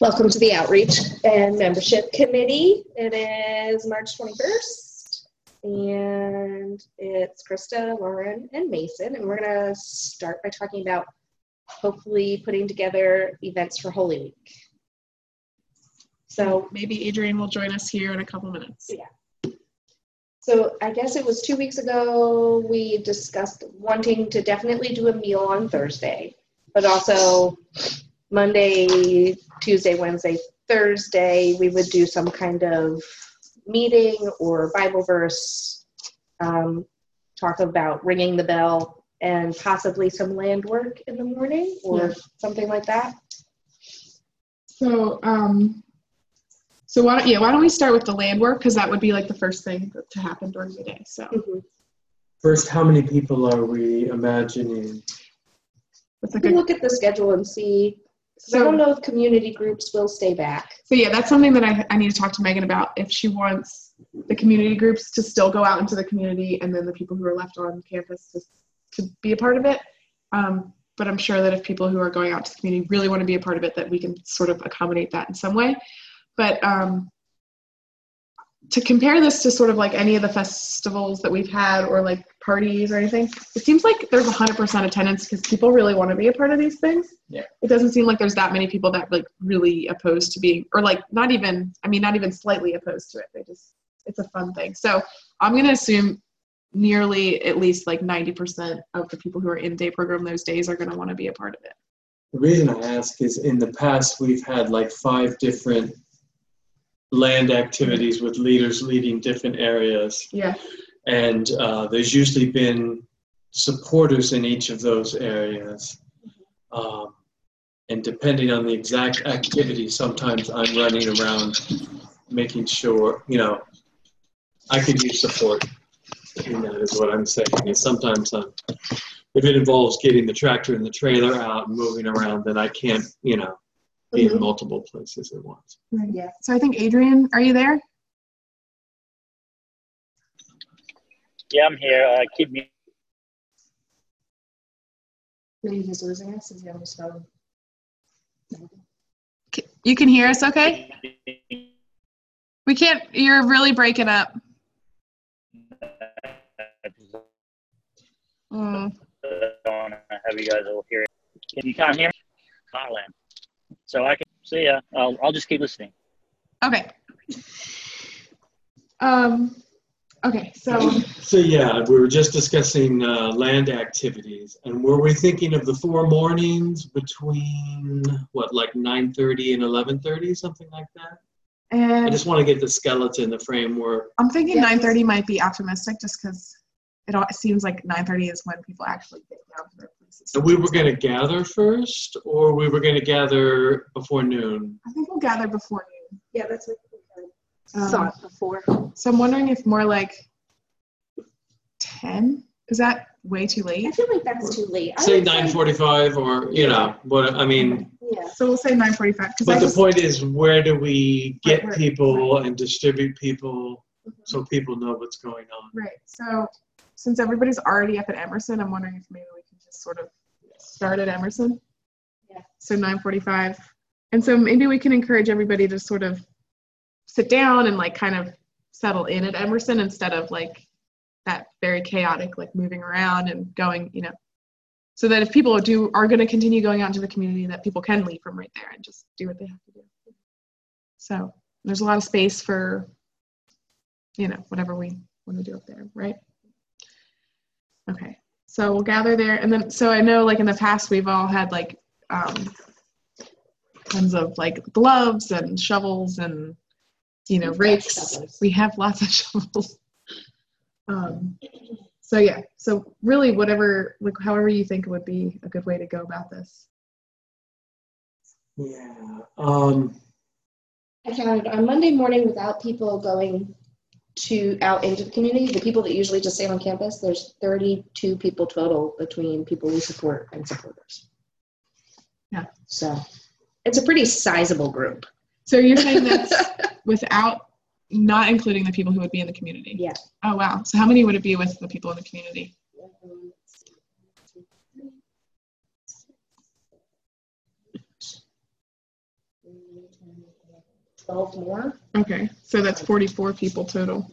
Welcome to the Outreach and Membership Committee. It is March 21st, and it's Krista, Lauren, and Mason. And we're going to start by talking about hopefully putting together events for Holy Week. So, Maybe Adrian will join us here in a couple minutes. Yeah. So I guess it was two weeks ago we discussed wanting to definitely do a meal on Thursday, but also Monday, Tuesday, Wednesday, Thursday, we would do some kind of meeting or Bible verse, um, talk about ringing the bell, and possibly some land work in the morning or Yeah. something like that. So, um, so why don't, yeah, why don't we start with the land work? Because that would be like the first thing to happen during the day. So, First, how many people are we imagining? that's We like can a, look at the schedule and see. 'Cause I don't know if community groups will stay back. so yeah, that's something that I, I need to talk to Megan about if she wants the community groups to still go out into the community and then the people who are left on campus to, to be a part of it. Um, but I'm sure that if people who are going out to the community really want to be a part of it, that we can sort of accommodate that in some way. But um, to compare this to sort of like any of the festivals that we've had or like parties or anything, it seems like there's 100% attendance because people really want to be a part of these things. Yeah. It doesn't seem like there's that many people that like really opposed to being, or like not even, I mean, not even slightly opposed to it. They just, it's a fun thing. So I'm going to assume nearly at least like 90% of the people who are in day program those days are going to want to be a part of it. The reason I ask is in the past, we've had like five different land activities with leaders leading different areas. Yeah. And uh, there's usually been supporters in each of those areas. Um, and depending on the exact activity, sometimes I'm running around making sure, you know, I could use support. And that is what I'm saying. And sometimes I'm, if it involves getting the tractor and the trailer out and moving around, then I can't, you know, be in Mhm. multiple places at once. Yeah. So I think Adrian, are you there? Yeah, I'm here. Uh, keep me. Maybe he's losing us. Is he on his phone? C- You can hear us okay? We can't, you're really breaking up. Mm. don't have you guys all hear it. If you can't hear me, Heartland. So I can see ya. I'll, I'll just keep listening. Okay. Um, okay, so So yeah, we were just discussing uh, land activities, and were we thinking of the four mornings between what, like 9:30 and 11:30, something like that? And I just want to get the skeleton, the framework. I'm thinking Yeah. 9:30 might be optimistic just because it, all- it seems like 9:30 is when people actually get down to their places. And we were going to gather first, or we were going to gather before noon. I think we'll gather before noon. Yeah, that's what we Um, thought before. So I'm wondering if more like 10 is that way too late? I feel like that's too late. I Say would 9:45, or you know, but I mean, Yeah. So we'll say 9:45 because I but the just, point is, where do we get Right, right, people and distribute people so people know what's going on? right. So since everybody's already up at Emerson, I'm wondering if maybe we can just sort of start at Emerson. Yeah. So 9:45, and so maybe we can encourage everybody to sort of sit down and like kind of settle in at Emerson instead of like that very chaotic like moving around and going, you know. So that if people do are going to continue going out into the community, that people can leave from right there and just do what they have to do. So there's a lot of space for, you know, whatever we want to do up there, right? Okay, so we'll gather there, and then so I know like in the past we've all had like um, tons of like gloves and shovels and you know rakes. We have lots of shovels. Um, so yeah, so really whatever like however you think would be a good way to go about this. Yeah. Um, I counted on Monday morning without people going to out into the community, the people that usually just stay on campus, there's 32 people total between people we support and supporters. Yeah. So it's a pretty sizable group. So you're saying that's without not including the people who would be in the community. Yeah. Oh wow. So how many would it be with the people in the community? 12 more. Okay, so that's 44 people total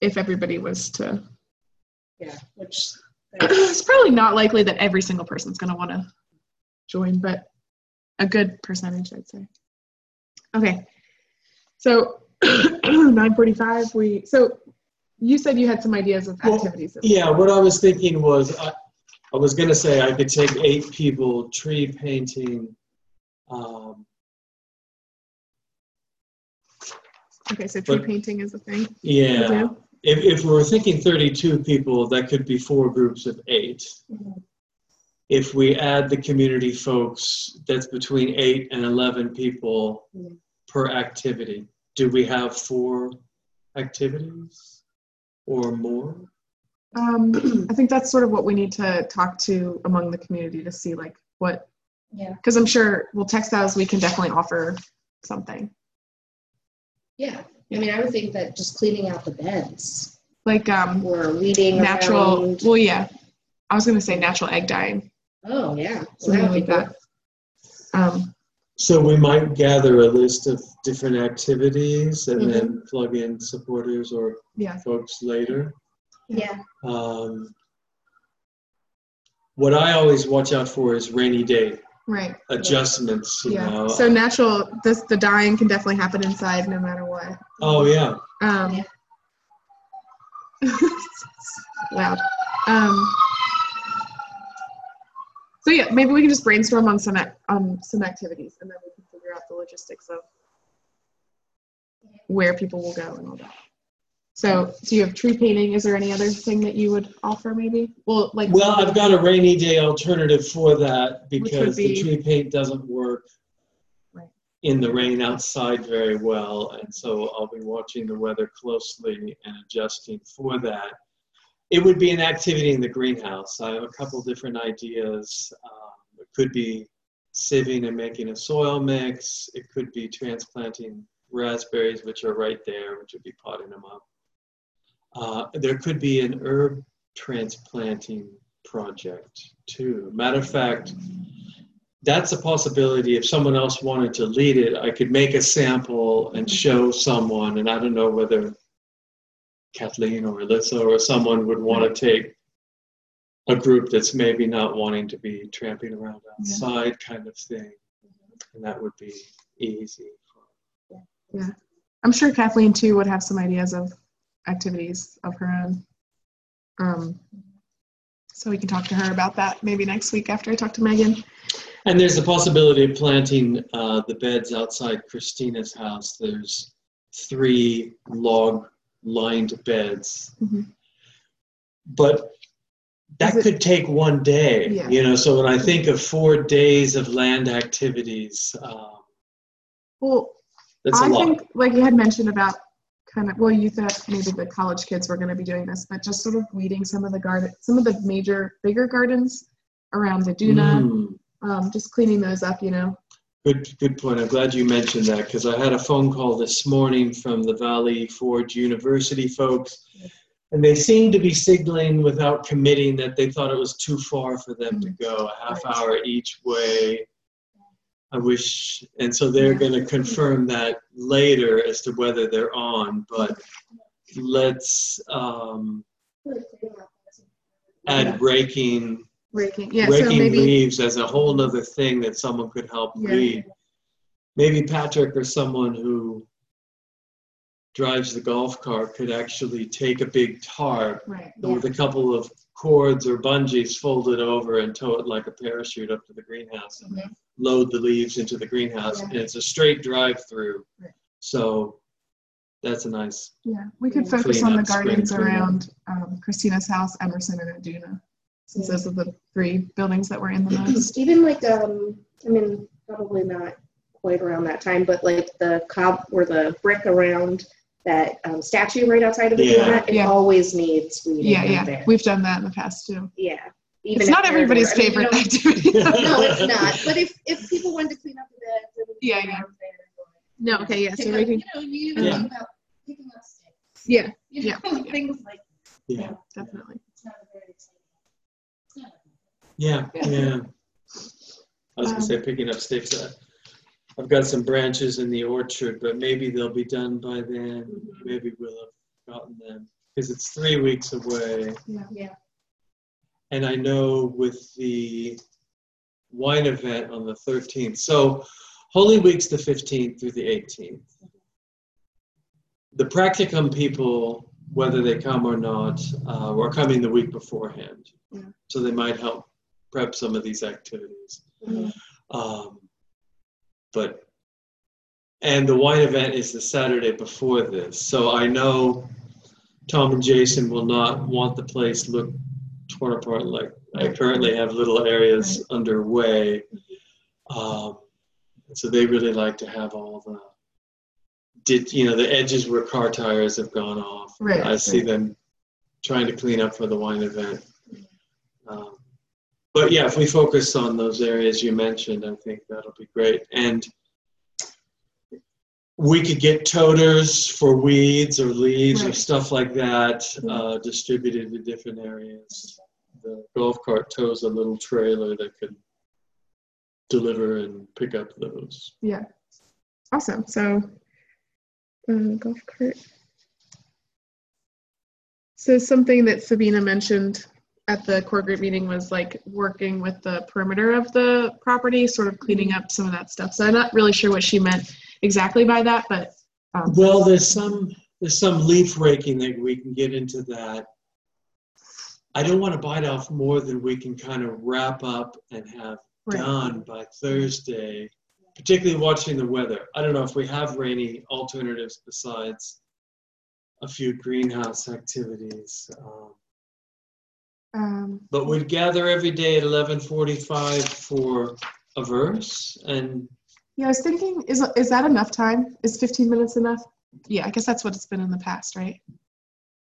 if everybody was to. Yeah, which it's probably not likely that every single person's going to want to join, but a good percentage, I'd say. Okay, so 9:45. We so you said you had some ideas of activities. that- Yeah, what I was thinking was, I, I was gonna say I could take eight people, tree painting, um, Okay, so tree but- painting is a thing. yeah. do? If, if we're thinking thirty-two people, that could be four groups of eight. Mhm. If we add the community folks, that's between eight and eleven people Mhm. per activity. Do we have four activities or more? Um, I think that's sort of what we need to talk to among the community to see like what, yeah, because I'm sure, well, textiles, we can definitely offer something. Yeah. I mean, I would think that just cleaning out the beds Like um, or weeding natural, around. well, yeah. I was going to say natural egg dyeing. Oh yeah, well, Something that'd like that. Um, So we might gather a list of different activities and Mm-hmm. then plug in supporters or yeah. folks later. Yeah. Um, what I always watch out for is rainy day Right. adjustments. You Yeah. know. So natural, this the dying can definitely happen inside no matter what. oh yeah. Um, loud. Um, so yeah, maybe we can just brainstorm on some ac- um, some activities, and then we can figure out the logistics of where people will go and all that. So, so you have tree painting. Is there any other thing that you would offer? Maybe. Well, like. Well, I've got a rainy day alternative for that because the tree paint doesn't work Right. in the rain outside very well, and so I'll be watching the weather closely and adjusting for that. It would be an activity in the greenhouse. I have a couple different ideas. Um, it could be sieving and making a soil mix. It could be transplanting raspberries, which are right there, which would be potting them up. Uh, there could be an herb transplanting project too. Matter of fact, that's a possibility. If someone else wanted to lead it, I could make a sample and show someone, and I don't know whether Kathleen or Alyssa or someone would want to take a group that's maybe not wanting to be tramping around outside kind of thing. And that would be easy. Yeah. I'm sure Kathleen too would have some ideas of activities of her own. Um, so we can talk to her about that maybe next week after I talk to Megan. And there's the possibility of planting uh, the beds outside Christina's house. There's three log lined beds. Mhm. But that it- could take one day, Yeah. you know. So when I think of four days of land activities, um, Well, that's a lot. think, like you had mentioned about kind of, well, you thought maybe the college kids were going to be doing this, but just sort of weeding some of the garden, some of the major, bigger gardens around the Duna, Mm, um, just cleaning those up, you know. good, good point. I'm glad you mentioned that because I had a phone call this morning from the Valley Forge University folks. And they seemed to be signaling without committing that they thought it was too far for them to go, a half hour each way. I wish, and so they're going to confirm that later as to whether they're on, but let's um, add raking, Raking, yeah, so maybe, leaves as a whole other thing that someone could help Yeah. lead. Maybe Patrick or someone who drives the golf cart could actually take a big tarp right, with a couple of cords or bungees folded over and tow it like a parachute up to the greenhouse and Mhm. load the leaves into the greenhouse. Yeah. And it's a straight drive through. Right. So that's a nice, yeah. We could focus on the gardens around um, Christina's house, Emerson, and Aduna, since those are the three buildings that were in the most. Even like um, I mean, probably not quite around that time, but like the cob or the brick around that um, statue right outside of the Yeah. unit, it Yeah. always needs weeding Yeah, in yeah, there. we've done that in the past too. Yeah. Even It's not they're everybody's indoor. I mean, favorite activity. no, it's not. But if if people wanted to clean up the beds, it would be Yeah, yeah. around there. No, okay, yeah. So up- we can, you know, you Yeah. know about picking up sticks. yeah, You Yeah, know, yeah. things like yeah, definitely. it's not a very exciting. It's not a- yeah, yeah. I was gonna Um, say picking up sticks. uh, I've got some branches in the orchard, but maybe they'll be done by then. Maybe we'll have gotten them because it's three weeks away. Yeah. yeah. And I know with the wine event on the 13th. So Holy Week's the 15th through the 18th. The practicum people, whether they come or not, uh, were coming the week beforehand. Yeah. So they might help prep some of these activities. Mhm. Um, but, and the wine event is the Saturday before this. So I know Tom and Jason will not want the place look torn apart like I currently have little areas underway. Um, so they really like to have all the, did, you know, the edges where car tires have gone off. Right, I see right. them trying to clean up for the wine event. Um, but yeah, if we focus on those areas you mentioned, I think that'll be great. And we could get toters for weeds or leaves or stuff like that uh, distributed to different areas. The golf cart tows a little trailer that could deliver and pick up those. Yeah. Awesome. So, uh, golf cart. So something that Sabina mentioned at the core group meeting was like working with the perimeter of the property, sort of cleaning up some of that stuff. So I'm not really sure what she meant exactly by that, but um, Well, there's some there's some leaf raking that we can get into that. I don't want to bite off more than we can kind of wrap up and have Right. done by Thursday, particularly watching the weather. I don't know if we have rainy alternatives besides a few greenhouse activities. Um, um, but we'd gather every day at 11:45 for a verse, and yeah, I was thinking, is is that enough time? Is 15 minutes enough? Yeah, I guess that's what it's been in the past, right?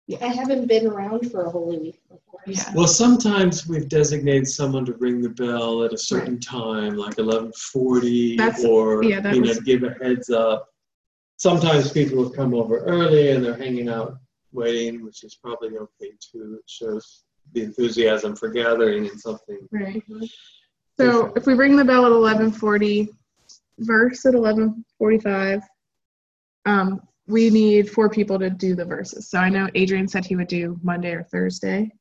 Yeah, I haven't been around for a Holy Week before. Yeah. well, sometimes we've designated someone to ring the bell at a certain time, like 11:40, That's- or yeah, that you know, was- give a heads up. Sometimes people will come over early and they're hanging out waiting, which is probably okay too. It shows the enthusiasm for gathering and something. Right. So if we ring the bell at 11:40, verse at 11:45, um, we need four people to do the verses. So I know Adrian said he would do Monday or Thursday.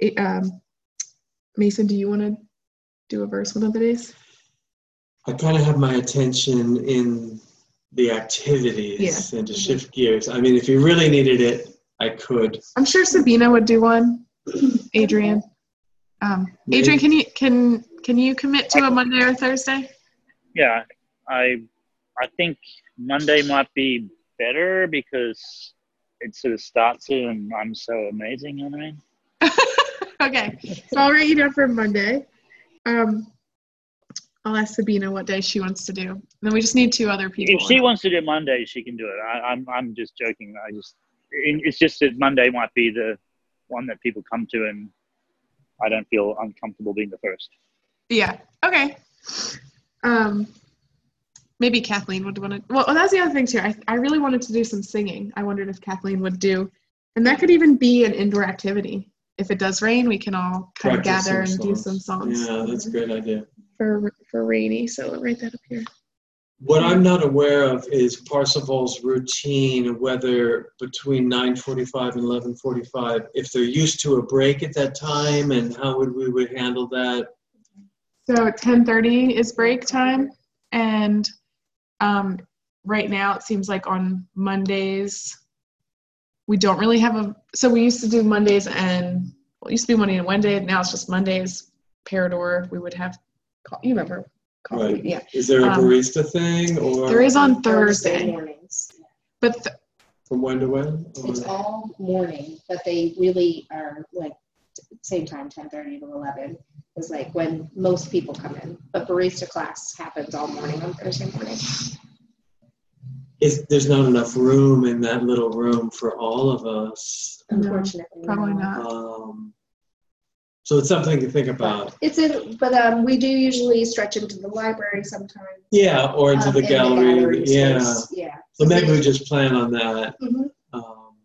Eh, Um, Mason, do you want to do a verse one of the days? I kind of have my attention in the activities and to shift gears. I mean, if you really needed it, I could. I'm sure Sabina would do one. Adrian. Um, Adrian, can you can can you commit to a Monday or Thursday? Yeah, I I think Monday might be better because it sort of starts it and I'm so amazing. You know what I mean? okay, so I'll write you down for Monday. Um, I'll ask Sabina what day she wants to do. And then we just need two other people. If she wants to do Monday, she can do it. I, I'm I'm just joking. I just it- it's just that Monday might be the one that people come to, and I don't feel uncomfortable being the first. yeah. Okay. Um, maybe Kathleen would want to. Well, that's the other thing too. I I really wanted to do some singing. I wondered if Kathleen would do, and that could even be an indoor activity. If it does rain, we can all kind of gather some and do some songs. Yeah, that's a great idea. for for rainy. So I'll write that up here. What I'm not aware of is Parsifal's routine, whether between 9:45 and 11:45, if they're used to a break at that time, and how would we would handle that. So 10:30 is break time, and um, right now it seems like on Mondays we don't really have a. So we used to do Mondays and well, it used to be Monday and Wednesday. Now it's just Mondays. Parador. We would have. You remember? Coffee. Right. Yeah. Is there a Um, barista thing, or There is on Thursday, mornings. but th- from when to when? It's all morning, but they really are like same time, ten thirty to eleven is like when most people come in. But barista class happens all morning on Thursday morning. Is there's not enough room in that little room for all of us? No, Unfortunately, probably not. Um, so it's something to think about. It's in, but um, we do usually stretch into the library sometimes. Yeah, or into um, the gallery. yeah. space, Yeah. So maybe we just plan on that. Mhm. Um,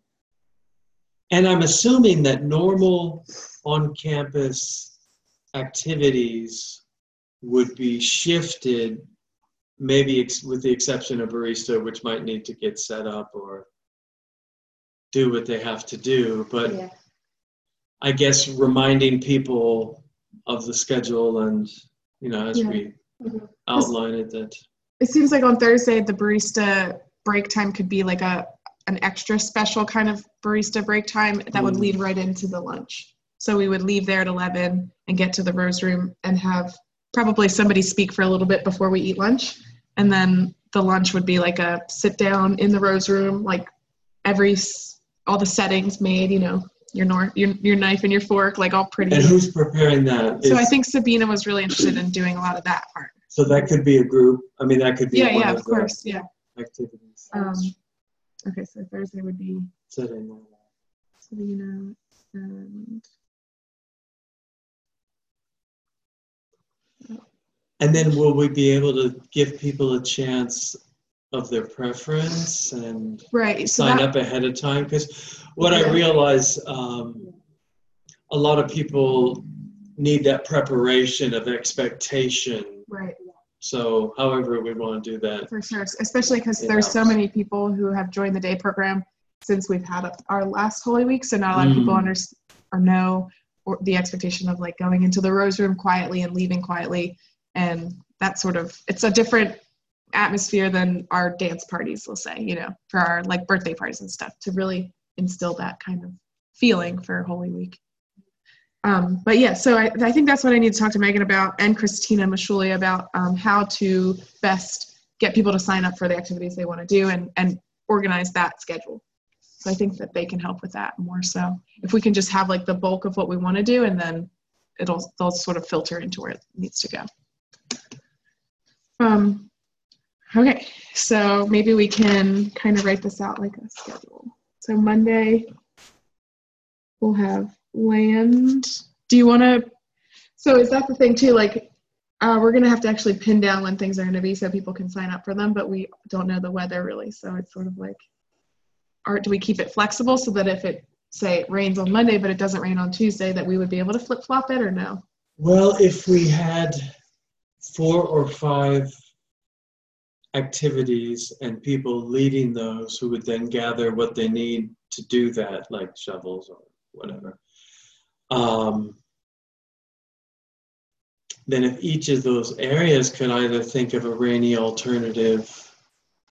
and I'm assuming that normal on-campus activities would be shifted maybe ex- with the exception of barista, which might need to get set up or do what they have to do. But Yeah. I guess reminding people of the schedule and, you know, as Yeah. we Mhm. outline it, that It seems like on Thursday the barista break time could be like a an extra special kind of barista break time that would Mm. lead right into the lunch. So we would leave there at 11 and get to the Rose Room and have probably somebody speak for a little bit before we eat lunch. And then the lunch would be like a sit down in the Rose Room, like every, all the settings made, you know, your, nor- your, your knife and your fork, like all pretty. And who's preparing that? So I think Sabina was really interested in doing a lot of that part. so that could be a group. I mean, that could be Yeah, yeah, of, of course, yeah. activities. Um, okay, so Thursday would be that. Sabina and And then will we be able to give people a chance of their preference and right. So sign that, up ahead of time? Because what I realize, um, a lot of people need that preparation of expectation. right So however we want to do that. for sure, especially because It there's so many people who have joined the day program since we've had our last Holy Week. So not a lot of people understand or know or the expectation of like going into the Rose Room quietly and leaving quietly, and that sort of it's a different atmosphere than our dance parties. We'll say, you know, for our like birthday parties and stuff to really instill that kind of feeling for Holy Week. Um, but yeah, so I, I think that's what I need to talk to Megan about and Christina Mashuli about um, how to best get people to sign up for the activities they want to do and, and organize that schedule. So I think that they can help with that more so. If we can just have like the bulk of what we want to do and then it'll they'll sort of filter into where it needs to go. Um, okay, so maybe we can kind of write this out like a schedule. So Monday, we'll have land. Do you want to? So is that the thing too? Like, uh, we're gonna have to actually pin down when things are gonna be so people can sign up for them, but we don't know the weather really. So it's sort of like, or do we keep it flexible so that if it say it rains on Monday but it doesn't rain on Tuesday, that we would be able to flip flop it or no? Well, if we had four or five activities and people leading those who would then gather what they need to do that, like shovels or whatever. Um, then if each of those areas could either think of a rainy alternative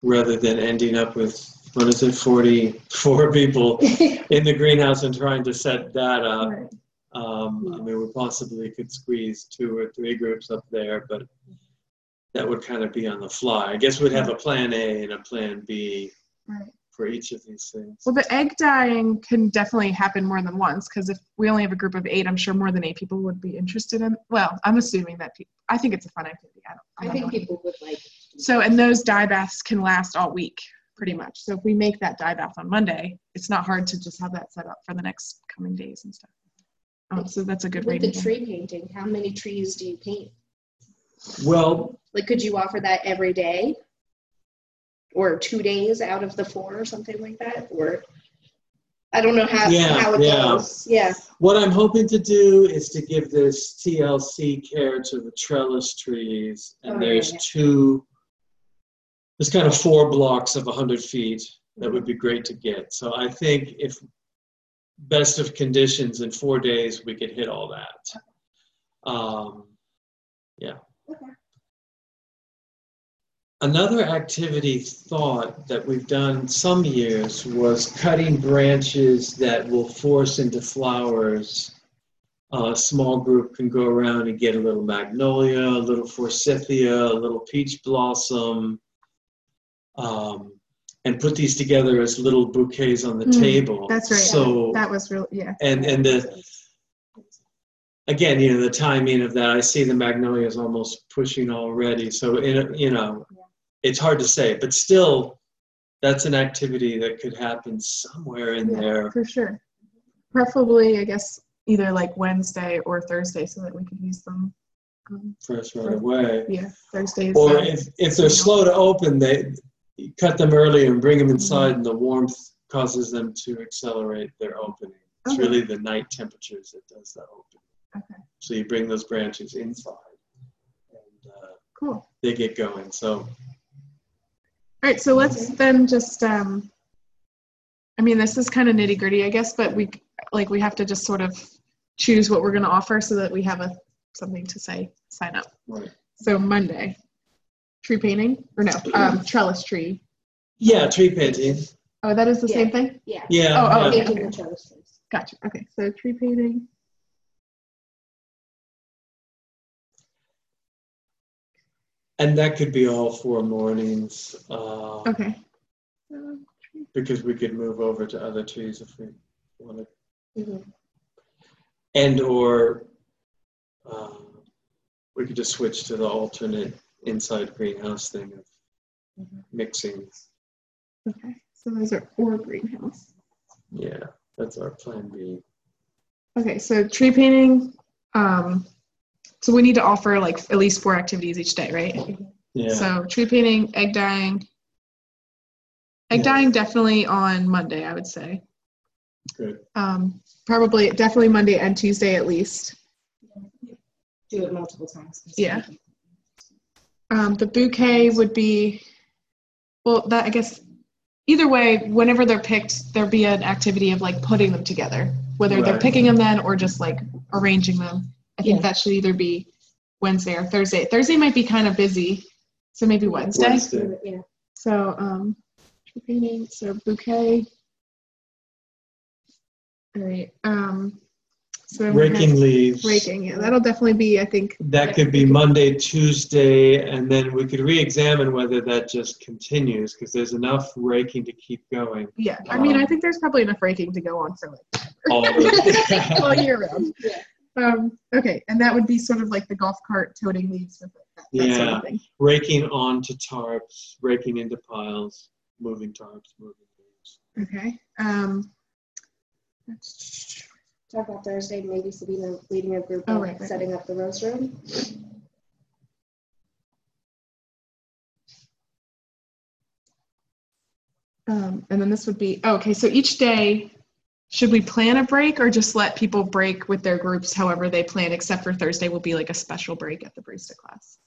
rather than ending up with what is it 44 people in the greenhouse and trying to set that up Right. um, I mean, we possibly could squeeze two or three groups up there, but that would kind of be on the fly. I guess we'd have a plan A and a plan B Right. for each of these things. Well, the egg dyeing can definitely happen more than once because if we only have a group of eight, I'm sure more than eight people would be interested in. Well, I'm assuming that people. I think it's a fun activity. I don't. I I don't think know. people would like. So, and those dye baths can last all week, pretty much. So, if we make that dye bath on Monday, it's not hard to just have that set up for the next coming days and stuff. Um, so that's a good way With to the tree painting, how many trees do you paint? Well, Like, could you offer that every day? Or two days out of the four or something like that? Or, I don't know how, Yeah, how it yeah. goes. Yeah. what I'm hoping to do is to give this TLC care to the trellis trees, and Oh, there's yeah. two. There's kind of four blocks of 100 feet that would be great to get. So I think if best of conditions in four days, we could hit all that. Um, yeah. Okay. Another activity thought that we've done some years was cutting branches that will force into flowers. a small group can go around and get a little magnolia, a little forsythia, a little peach blossom, um, and put these together as little bouquets on the Mm, table. That's right. So that was real. Yeah. and and the again, you know, the timing of that, I see the magnolias almost pushing already. So, in a, you know, it's hard to say, but still, that's an activity that could happen somewhere in Yeah, there. for sure. Preferably, I guess, either like Wednesday or Thursday so that we could use them. Um, First right away. yeah, Thursdays. Or if, if they're slow to open, they cut them early and bring them inside, and the warmth causes them to accelerate their opening. It's Okay. really the night temperatures that does that opening. Okay. So you bring those branches inside, and uh, Cool. They get going. So right, so let's then just um I mean, this is kind of nitty gritty, I guess, but we like we have to just sort of choose what we're going to offer so that we have a something to say sign up. right. So Monday, tree painting or no, um, trellis tree. Yeah, tree painting. Oh, that is the same thing. Yeah. Yeah. Oh, oh, yeah. okay. Painting. Gotcha. Okay, so tree painting. And that could be all four mornings. Uh, Okay. Because we could move over to other trees if we wanted. Mhm. And or uh, we could just switch to the alternate inside greenhouse thing of Mhm. mixing. Okay, so those are or greenhouse. Yeah, that's our plan B. Okay, so tree painting. Um, so we need to offer like at least four activities each day, right? Yeah. So tree painting, egg dyeing. Egg Yeah. dyeing definitely on Monday, I would say. Good. Um, probably definitely Monday and Tuesday at least. Do it multiple times. Yeah. Um, the bouquet would be, well, that I guess. Either way, whenever they're picked, there'll be an activity of like putting them together, whether they're picking them then or just like arranging them. I think Yeah. that should either be Wednesday or Thursday. Thursday might be kind of busy, so maybe Wednesday. Wednesday. Yeah. So, um, painting, so bouquet. All right. Um, so we have Raking leaves. raking, yeah, that'll definitely be, I think. That could be Monday, Tuesday, and then we could re-examine whether that just continues because there's enough raking to keep going. Yeah, I mean, I Um, think there's probably enough raking to go on for like All all year round. Yeah. Um, okay, and that would be sort of like the golf cart toting leaves with it, that, that sort Yeah. of thing. raking onto tarps, raking into piles, moving tarps, moving leaves. Okay. Um, Talk about Thursday, maybe Sabina leading a group Oh, of right, right, setting up the rose room. um, and then this would be oh, okay. So each day, should we plan a break or just let people break with their groups however they plan? Except for Thursday will be like a special break at the barista class.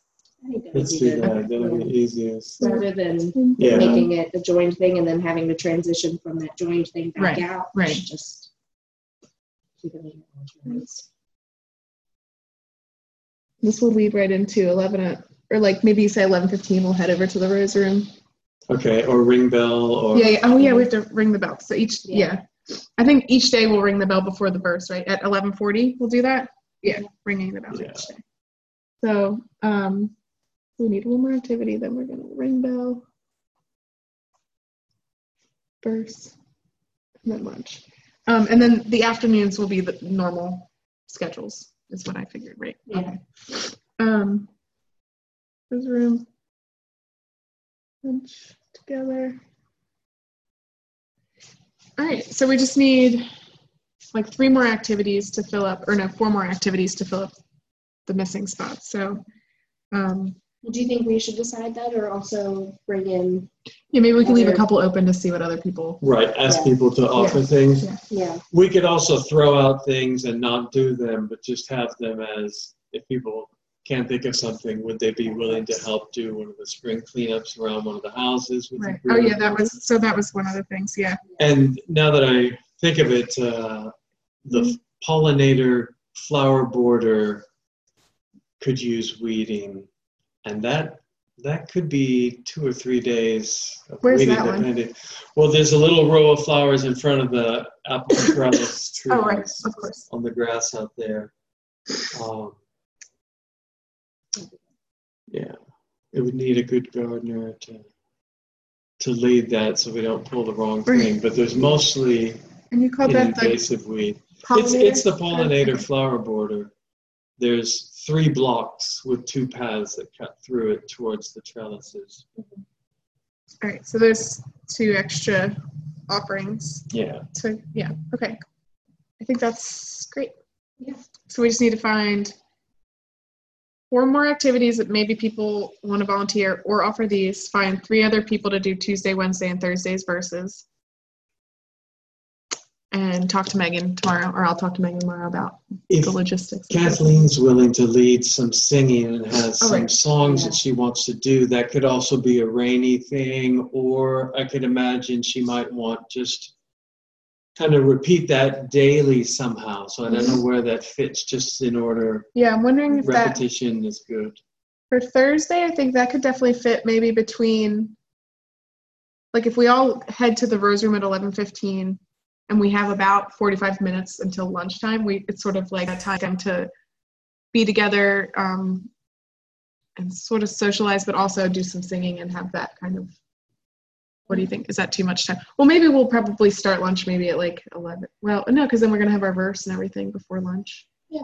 I think that would Let's be do good. that. That'll be easiest. Rather than Yeah. making it a joined thing and then having to transition from that joined thing back Right, out. right. Just keep it in alternate. This will lead right into eleven at, or like maybe you say eleven fifteen. We'll head over to the rose room. Okay, or ring bell or Yeah, yeah. Oh, yeah. We have to ring the bell. So each, Yeah. yeah. I think each day we'll ring the bell before the burst, right? At eleven forty, we'll do that. Yeah, ringing the bell Yeah. each day. So, um, we need one more activity. Then we're gonna ring bell, burst, and then lunch. Um, and then the afternoons will be the normal schedules. Is what I figured, right? Yeah. Okay. Um, this room, lunch together. All right, so we just need like three more activities to fill up, or no, four more activities to fill up the missing spots. So, um, Do you think we should decide that or also bring in, yeah, maybe we can leave a couple open to see what other people. right, ask Yeah. people to offer things. Yeah. yeah, We could also throw out things and not do them, but just have them as if people can't think of something, would they be willing to help do one of the spring cleanups around one of the houses? with the Right. Oh group? yeah, that was so. That was one of the things. Yeah. And now that I think of it, uh, the Mhm. pollinator flower border could use weeding, and that that could be two or three days of Where's weeding, that one? depending. Well, there's a little row of flowers in front of the apple trellis trees Oh right, of course. on the grass out there. Um, yeah, it would need a good gardener to to lead that so we don't pull the wrong Right. thing. But there's mostly And you call an that the invasive weed. It's it's the pollinator flower border. There's three blocks with two paths that cut through it towards the trellises. Mm-hmm. All right, so there's two extra offerings. Yeah. So yeah, okay. I think that's great. Yeah. So we just need to find four more activities that maybe people want to volunteer or offer these. Find three other people to do Tuesday, Wednesday, and Thursdays versus. and talk to Megan tomorrow, or I'll talk to Megan tomorrow about If the logistics. Kathleen's willing to lead some singing and has Oh, some right. songs Yeah. that she wants to do, that could also be a rainy thing, or I could imagine she might want just kind of repeat that daily somehow. So I don't know where that fits, just in order. Yeah, I'm wondering if Repetition is good. for Thursday, I think that could definitely fit maybe between like if we all head to the Rose Room at eleven fifteen and we have about forty five minutes until lunchtime, we it's sort of like a time to be together um, and sort of socialize, but also do some singing and have that kind of. What do you think? Is that too much time? Well, maybe we'll probably start lunch maybe at like eleven. Well, no, because then we're gonna have our verse and everything before lunch. Yeah.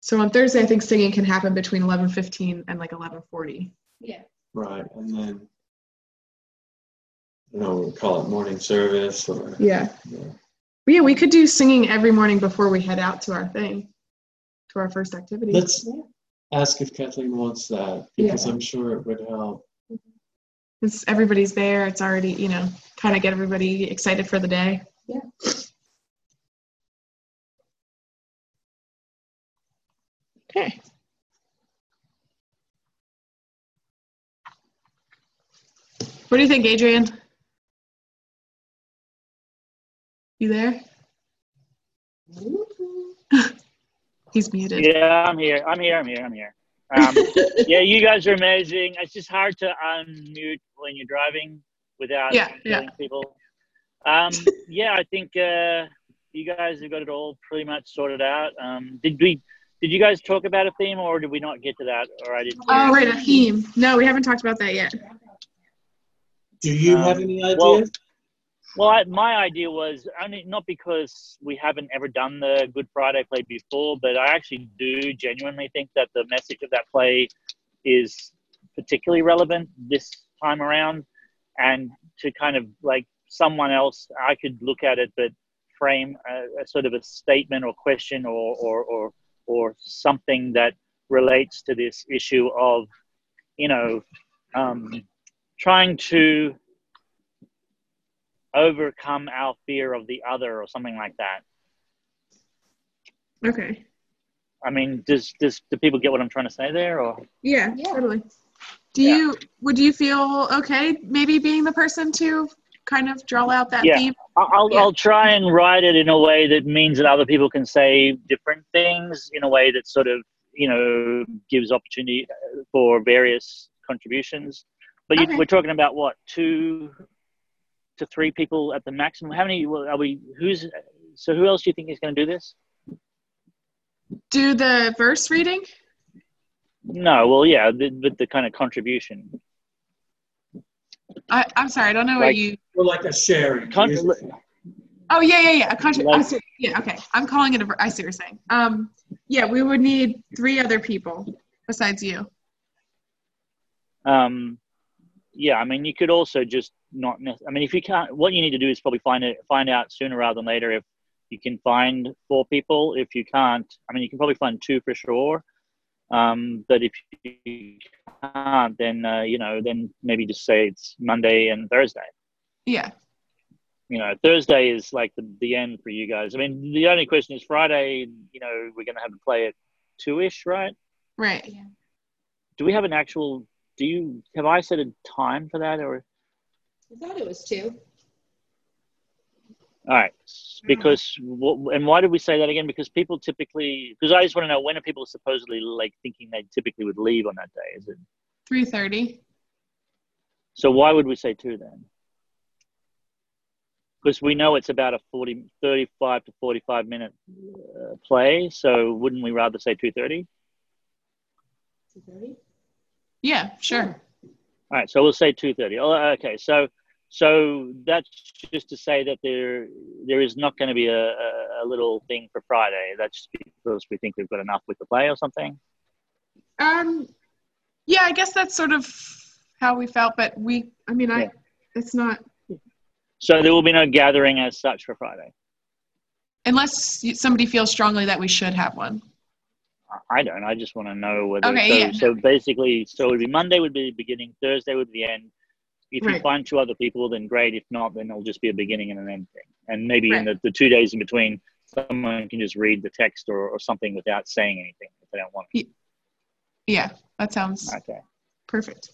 So on Thursday, I think singing can happen between eleven fifteen and like eleven forty. Yeah. Right, and then, you know, we call it morning service or. Yeah. Yeah. Yeah, we could do singing every morning before we head out to our thing, to our first activity. Let's Yeah. ask if Kathleen wants that, because I'm sure it would help. It's, everybody's there. It's already, you know, kind of get everybody excited for the day. Yeah. Okay. What do you think, Adrian? You there? Mm-hmm. He's muted. Yeah, I'm here. I'm here. I'm here. I'm here. Um, yeah, you guys are amazing. It's just hard to unmute when you're driving without Yeah, yeah. killing people. Um, yeah, I think uh, you guys have got it all pretty much sorted out. Um, did we? Did you guys talk about a theme, or did we not get to that? Or I didn't. Oh, right, a theme. No, we haven't talked about that yet. Do you Um, have any ideas? well- Well, I, my idea was only not because we haven't ever done the Good Friday play before, but I actually do genuinely think that the message of that play is particularly relevant this time around. And to kind of like someone else, I could look at it, but frame a, a sort of a statement or question or, or, or, or something that relates to this issue of, you know, um, trying to overcome our fear of the other or something like that. Okay. I mean, does does do people get what I'm trying to say there, or Yeah, Yeah. totally. Do Yeah. you would you feel okay maybe being the person to kind of draw out that Yeah. theme? I- I'll Yeah. I'll try and write it in a way that means that other people can say different things in a way that sort of you know gives opportunity uh, for various contributions. But you, we're talking about what two to three people at the maximum. How many are we? Who's so? Who else do you think is going to do this? Do the verse reading? No, well, yeah, the, but the kind of contribution. I, I'm sorry, I don't know what Like- you. Or like a sharing. Con- Oh yeah, yeah, yeah. A country. I Like- see, yeah, okay. I'm calling it a. ver- I see what you're saying. Um, yeah, we would need three other people besides you. Um, yeah, I mean, you could also just not. nec- I mean, if you can't, what you need to do is probably find it, find out sooner rather than later if you can find four people. If you can't, I mean, you can probably find two for sure. Um, but if you can't, then uh, you know, then maybe just say it's Monday and Thursday. Yeah. You know, Thursday is like the, the end for you guys. I mean, the only question is Friday. You know, we're gonna have to play at two ish, right? Right. Do we have an actual? Do you have I set a time for that or? I thought it was two. All right, because and why did we say that again? Because people typically, because I just want to know when are people supposedly like thinking they typically would leave on that day? Is it Three thirty. so? Why would we say two then? Because we know it's about a 40, 35 to forty-five minute uh, play. So wouldn't we rather say two thirty? Two thirty. Yeah, sure. All right, so we'll say two thirty. Oh, okay, so so that's just to say that there there is not going to be a, a, a little thing for Friday. That's just because we think we've got enough with the play or something. Um, yeah, I guess that's sort of how we felt, but we. I mean, I. Yeah. It's not So there will be no gathering as such for Friday. unless somebody feels strongly that we should have one. I don't. I just want to know whether. Okay, so, yeah, so basically, so it would be Monday would be the beginning, Thursday would be the end, If you find two other people, then great. If not, then it'll just be a beginning and an end thing. And maybe in the, the two days in between, someone can just read the text or, or something without saying anything if they don't want to. Yeah, that sounds. Okay. perfect.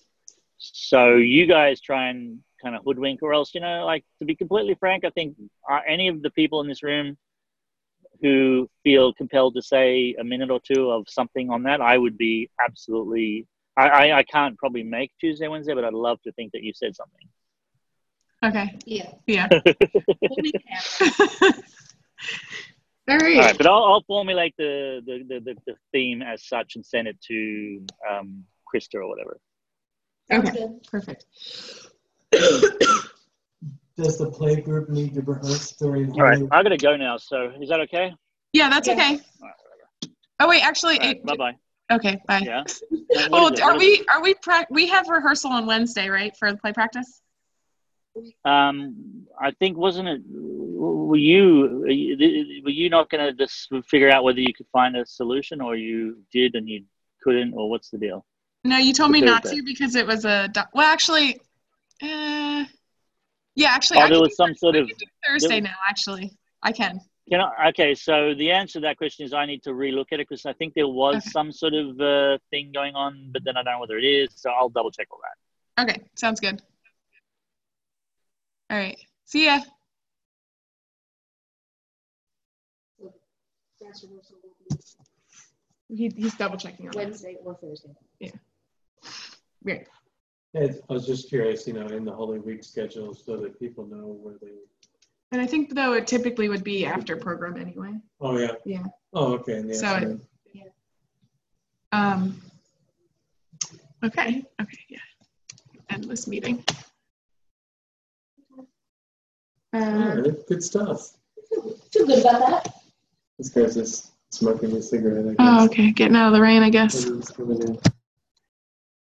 So you guys try and kind of hoodwink, or else, you know, like to be completely frank, I think are any of the people in this room who feel compelled to say a minute or two of something on that, I would be absolutely. I, I, I can't probably make Tuesday, Wednesday, but I'd love to think that you said something. Okay. Yeah. Yeah. We can. All right. All right, but I'll, I'll formulate the, the, the, the, the theme as such and send it to um, Krista or whatever. Okay. Perfect. Does the play group need to rehearse during? All right, I got to go now. So is that okay? Yeah, that's Yeah. okay. All right. Oh wait, actually, All right, it- bye bye. Okay, bye. Yeah. Oh, What is it? are we are we pra- we have rehearsal on Wednesday, right, for the play practice? Um, I think wasn't it? Were you were you not going to just figure out whether you could find a solution, or you did and you couldn't, or what's the deal? No, you told me not to because it was a well, actually, uh, yeah, actually, Oh, I there can was do some sort of. Thursday there- now. Actually, I can. Can I, okay, so the answer to that question is I need to relook at it because I think there was Okay. some sort of uh, thing going on, but then I don't know whether it is. So I'll double check all that. Okay, sounds good. All right, see ya. That's rehearsal will He, he's double checking be on it. Wednesday or Thursday. Yeah. Great. I was just curious, you know, in the Holy Week schedule, so that people know where they. And I think though it typically would be after program anyway. Oh yeah. Yeah. Oh okay. In the So- afternoon. Um. Okay. Okay. Yeah. End this meeting. All Um, right, good stuff. Feel good about that? This guy's just smoking a cigarette. I oh, okay. Getting out of the rain, I guess. Everyone's coming in.